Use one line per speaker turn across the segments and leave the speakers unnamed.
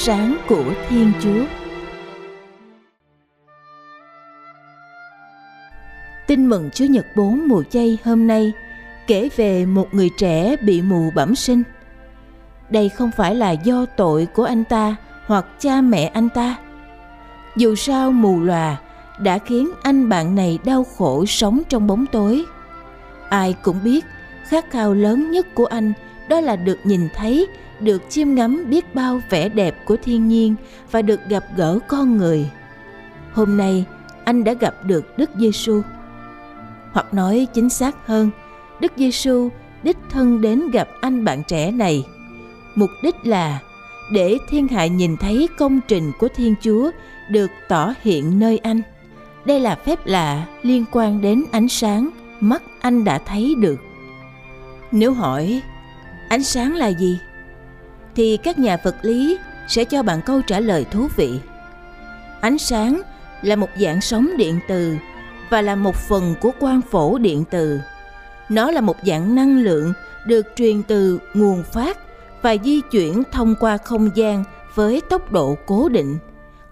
Sáng của Thiên Chúa. Tin mừng Chúa Nhật 4 mùa chay hôm nay, kể về một người trẻ bị mù bẩm sinh. Đây không phải là do tội của anh ta hoặc cha mẹ anh ta. Dù sao mù lòa đã khiến anh bạn này đau khổ sống trong bóng tối. Ai cũng biết khát khao lớn nhất của anh đó là được nhìn thấy được chiêm ngắm biết bao vẻ đẹp của thiên nhiên và được gặp gỡ con người. Hôm nay, anh đã gặp được Đức Giêsu. Hoặc nói chính xác hơn, Đức Giêsu đích thân đến gặp anh bạn trẻ này. Mục đích là để thiên hạ nhìn thấy công trình của Thiên Chúa được tỏ hiện nơi anh. Đây là phép lạ liên quan đến ánh sáng mắt anh đã thấy được. Nếu hỏi ánh sáng là gì? Thì các nhà vật lý sẽ cho bạn câu trả lời thú vị. Ánh sáng là một dạng sóng điện từ và là một phần của quang phổ điện từ. Nó là một dạng năng lượng được truyền từ nguồn phát và di chuyển thông qua không gian với tốc độ cố định.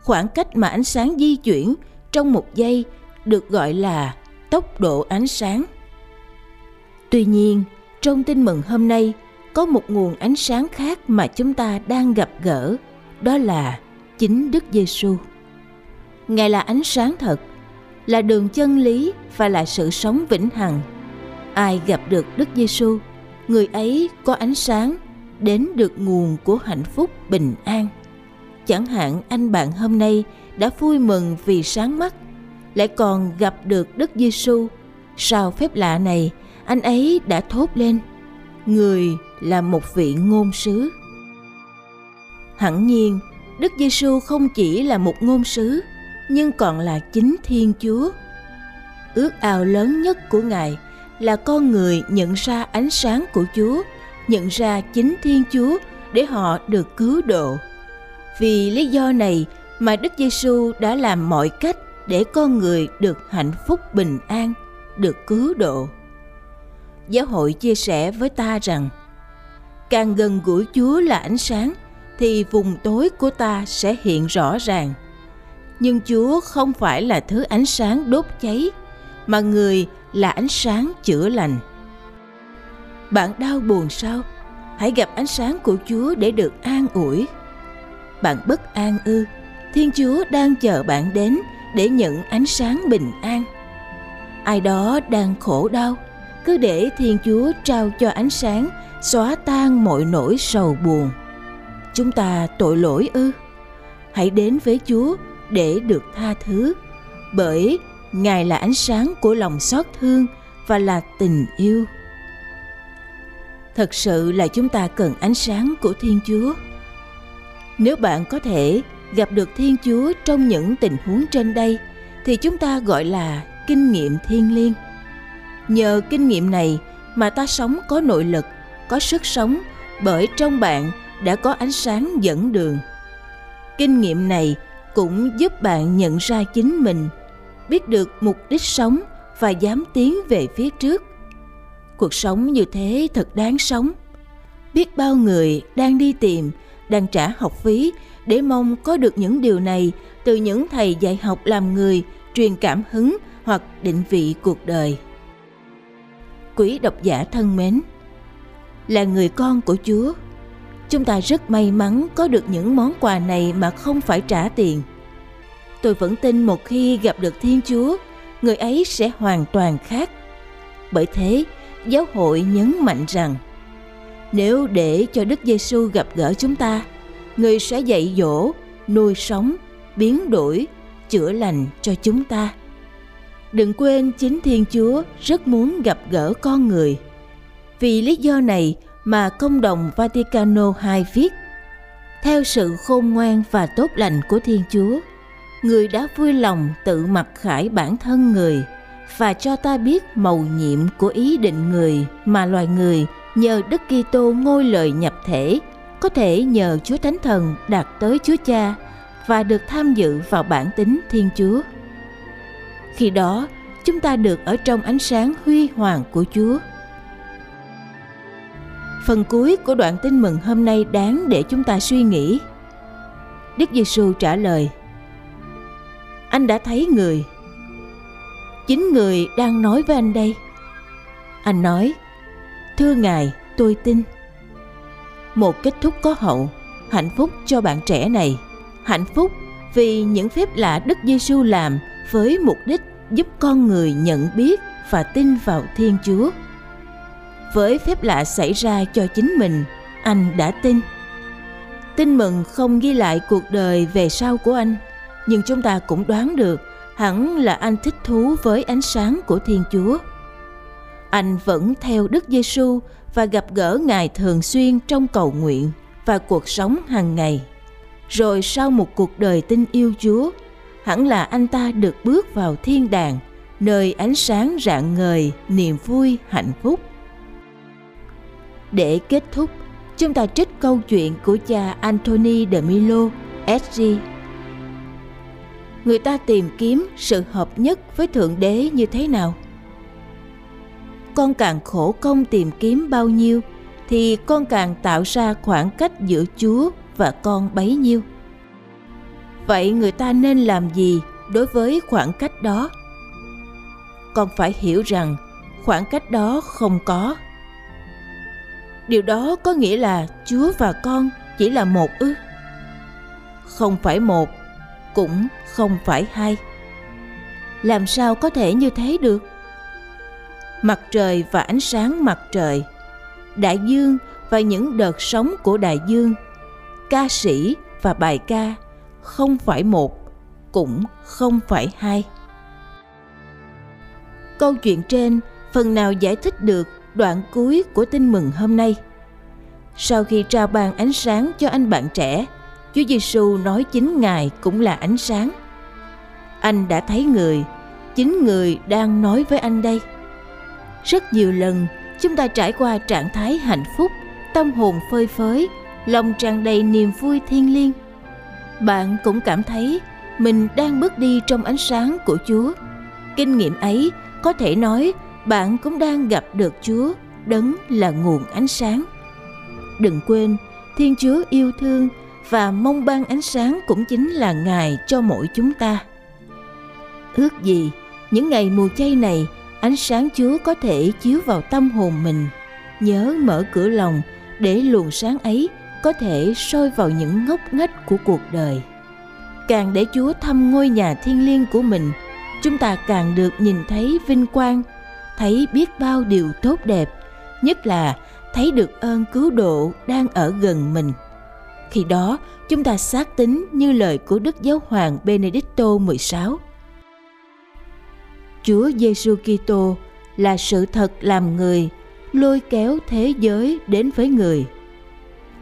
Khoảng cách mà ánh sáng di chuyển trong một giây được gọi là tốc độ ánh sáng. Tuy nhiên, trong tin mừng hôm nay, có một nguồn ánh sáng khác mà chúng ta đang gặp gỡ, đó là chính Đức Giêsu. Ngài là ánh sáng thật, là đường chân lý và là sự sống vĩnh hằng. Ai gặp được Đức Giêsu, người ấy có ánh sáng đến được nguồn của hạnh phúc bình an. Chẳng hạn anh bạn hôm nay đã vui mừng vì sáng mắt, lại còn gặp được Đức Giêsu. Sau phép lạ này, anh ấy đã thốt lên: Người là một vị ngôn sứ. Hẳn nhiên, Đức Giêsu không chỉ là một ngôn sứ, nhưng còn là chính Thiên Chúa. Ước ao lớn nhất của Ngài là con người nhận ra ánh sáng của Chúa, nhận ra chính Thiên Chúa để họ được cứu độ. Vì lý do này mà Đức Giêsu đã làm mọi cách để con người được hạnh phúc bình an, được cứu độ. Giáo hội chia sẻ với ta rằng càng gần gũi Chúa là ánh sáng thì vùng tối của ta sẽ hiện rõ ràng. Nhưng Chúa không phải là thứ ánh sáng đốt cháy, mà người là ánh sáng chữa lành. Bạn đau buồn sao? Hãy gặp ánh sáng của Chúa để được an ủi. Bạn bất an ư? Thiên Chúa đang chờ bạn đến để nhận ánh sáng bình an. Ai đó đang khổ đau, cứ để Thiên Chúa trao cho ánh sáng, xóa tan mọi nỗi sầu buồn. Chúng ta tội lỗi ư? Hãy đến với chúa để được tha thứ, bởi ngài là ánh sáng của lòng xót thương và là tình yêu. Thật sự là chúng ta cần ánh sáng của thiên chúa. Nếu bạn có thể gặp được thiên chúa trong những tình huống trên đây, thì chúng ta gọi là kinh nghiệm thiên liêng nhờ kinh nghiệm này mà ta sống có nội lực có sức sống bởi trong bạn đã có ánh sáng dẫn đường. Kinh nghiệm này cũng giúp bạn nhận ra chính mình biết được mục đích sống và dám tiến về phía trước. Cuộc sống như thế thật đáng sống. Biết bao người đang đi tìm, đang trả học phí để mong có được những điều này từ những thầy dạy học làm người, truyền cảm hứng hoặc định vị cuộc đời. Quý độc giả thân mến, là người con của Chúa, chúng ta rất may mắn có được những món quà này mà không phải trả tiền. Tôi vẫn tin một khi gặp được Thiên Chúa, người ấy sẽ hoàn toàn khác. Bởi thế, giáo hội nhấn mạnh rằng nếu để cho Đức Giêsu gặp gỡ chúng ta, người sẽ dạy dỗ, nuôi sống, biến đổi, chữa lành cho chúng ta. Đừng quên chính Thiên Chúa rất muốn gặp gỡ con người. Vì lý do này mà công đồng Vaticano II viết Theo sự khôn ngoan và tốt lành của Thiên Chúa, người đã vui lòng tự mặc khải bản thân người và cho ta biết mầu nhiệm của ý định người mà loài người nhờ Đức Kitô ngôi lời nhập thể có thể nhờ Chúa Thánh Thần đạt tới Chúa Cha và được tham dự vào bản tính Thiên Chúa. Khi đó, chúng ta được ở trong ánh sáng huy hoàng của Chúa. Phần cuối của đoạn tin mừng hôm nay đáng để chúng ta suy nghĩ. Đức Giêsu trả lời: Anh đã thấy người. Chính người đang nói với anh đây. Anh nói: Thưa Ngài, tôi tin. Một kết thúc có hậu, hạnh phúc cho bạn trẻ này. Hạnh phúc vì những phép lạ Đức Giêsu làm với mục đích giúp con người nhận biết và tin vào Thiên Chúa. Với phép lạ xảy ra cho chính mình, anh đã tin. Tin mừng không ghi lại cuộc đời về sau của anh, nhưng chúng ta cũng đoán được hẳn là anh thích thú với ánh sáng của Thiên Chúa. Anh vẫn theo Đức Giêsu và gặp gỡ Ngài thường xuyên trong cầu nguyện và cuộc sống hàng ngày. Rồi sau một cuộc đời tin yêu Chúa, hẳn là anh ta được bước vào thiên đàng, nơi ánh sáng rạng ngời, niềm vui, hạnh phúc. Để kết thúc, chúng ta trích câu chuyện của cha Anthony de Milo, SG. Người ta tìm kiếm sự hợp nhất với Thượng Đế như thế nào? Con càng khổ công tìm kiếm bao nhiêu, thì con càng tạo ra khoảng cách giữa Chúa và con bấy nhiêu vậy người ta nên làm gì đối với khoảng cách đó? Con phải hiểu rằng khoảng cách đó không có. Điều đó có nghĩa là chúa và con chỉ là một ư? Không phải một, cũng không phải hai. Làm sao có thể như thế được? Mặt trời và ánh sáng mặt trời, đại dương và những đợt sóng của đại dương, ca sĩ và bài ca không phải một, cũng không phải hai. Câu chuyện trên phần nào giải thích được đoạn cuối của tin mừng hôm nay? Sau khi trao ban ánh sáng cho anh bạn trẻ, chúa giêsu nói chính ngài cũng là ánh sáng. Anh đã thấy người, chính người đang nói với anh đây. Rất nhiều lần, chúng ta trải qua trạng thái hạnh phúc, tâm hồn phơi phới, lòng tràn đầy niềm vui thiêng liêng bạn cũng cảm thấy mình đang bước đi trong ánh sáng của chúa. Kinh nghiệm ấy có thể nói bạn cũng đang gặp được chúa, đấng là nguồn ánh sáng. Đừng quên, thiên chúa yêu thương và mong ban ánh sáng cũng chính là ngài cho mỗi chúng ta. Ước gì những ngày mùa chay này, ánh sáng chúa có thể chiếu vào tâm hồn mình. Nhớ mở cửa lòng để luồng sáng ấy có thể sôi vào những ngóc ngách của cuộc đời. Càng để chúa thăm ngôi nhà thiên liêng của mình chúng ta càng được nhìn thấy vinh quang thấy biết bao điều tốt đẹp nhất là thấy được ơn cứu độ đang ở gần mình. Khi đó chúng ta xác tín như lời của Đức Giáo hoàng Benedicto 16. Chúa Giêsu Kitô là sự thật làm người, lôi kéo thế giới đến với người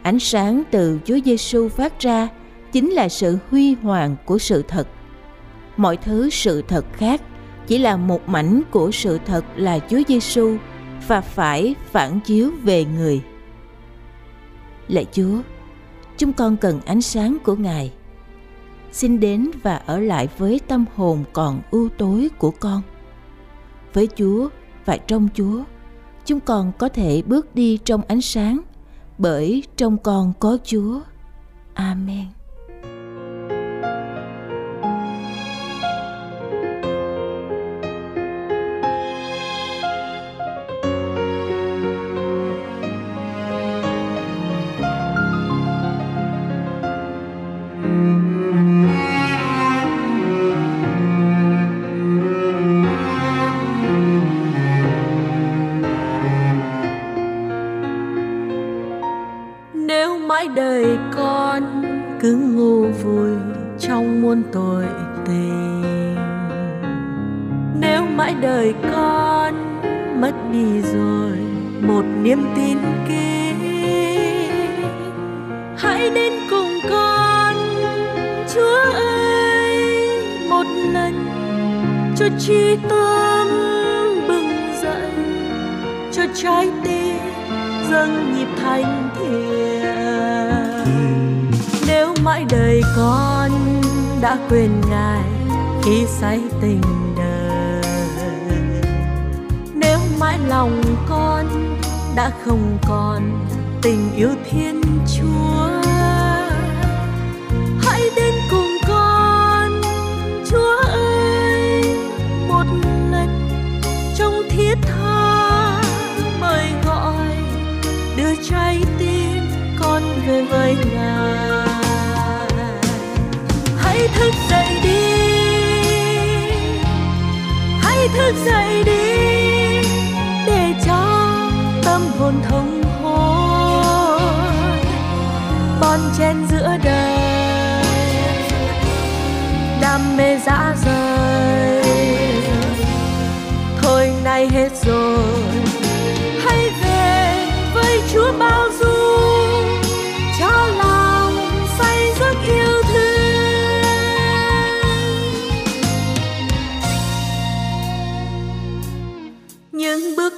ánh sáng từ Chúa Giêsu phát ra chính là sự huy hoàng của sự thật. Mọi thứ sự thật khác chỉ là một mảnh của sự thật là Chúa Giêsu và phải phản chiếu về người. Lạy Chúa, chúng con cần ánh sáng của Ngài. Xin đến và ở lại với tâm hồn còn ưu tối của con. Với Chúa và trong Chúa, chúng con có thể bước đi trong ánh sáng bởi trong con có Chúa. Amen.
Mãi đời con, cứ ngu vui trong muôn tội tình. Nếu mãi đời con mất đi rồi, một niềm tin kia hãy đến cùng con. Chúa ơi, một lần, cho chi tâm bừng dậy, cho trái tim dâng nhịp thành thiền mãi đời con đã quên ngài khi say tình đời. Nếu mãi lòng con đã không còn tình yêu thiên chúa, hãy đến cùng con, chúa ơi, một lần trong thiết tha mời gọi đưa trái tim con về với ngài. Dậy đi.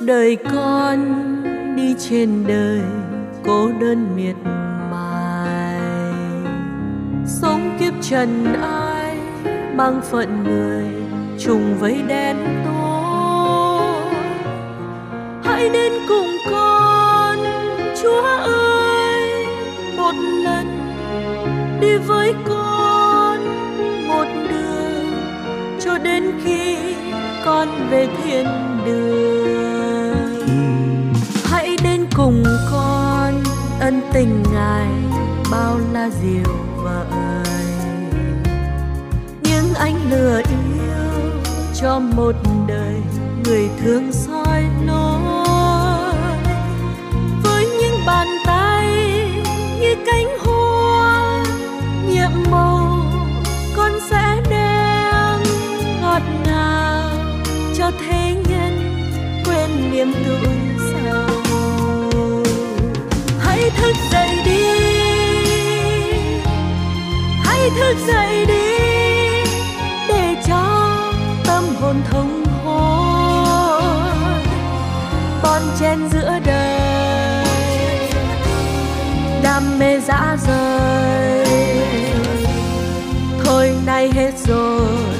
Đời con đi trên đời cô đơn miệt mài. Sống kiếp trần ai mang phận người trùng với đen tối. Hãy đến cùng con, chúa ơi, một lần đi với con, một đường cho đến khi con về thiên đường cùng con ân tình ngài bao la diệu vời những ánh lửa yêu cho một đời người thương soi lối với những bàn tay như cánh hoa, nhiệm màu con sẽ đem ngọt ngào cho thế nhân quên niềm tuổi sầu hãy thức dậy đi. Hãy thức dậy đi để cho tâm hồn thông hồn bon chen giữa đời. Đam mê dã rời. Thôi nay hết rồi.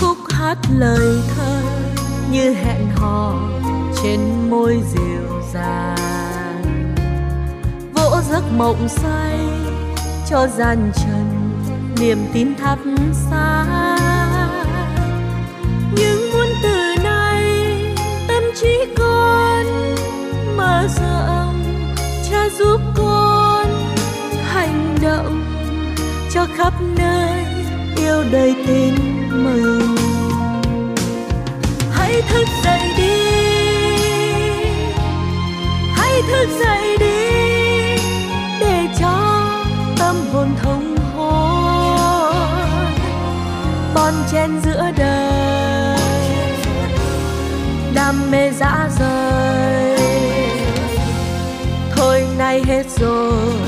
Khúc hát lời thơ như hẹn hò trên môi dịu dàng vỗ giấc mộng say cho gian trần niềm tin thắp sáng. Những muôn từ này tâm trí con mở rộng cha giúp con hành động cho khắp nơi yêu đầy tin mừng. Hãy thức dậy đi. Hãy thức dậy đi để cho tâm hồn thông hồn bon chen giữa đời. Đam mê dã rời. Thôi nay hết rồi.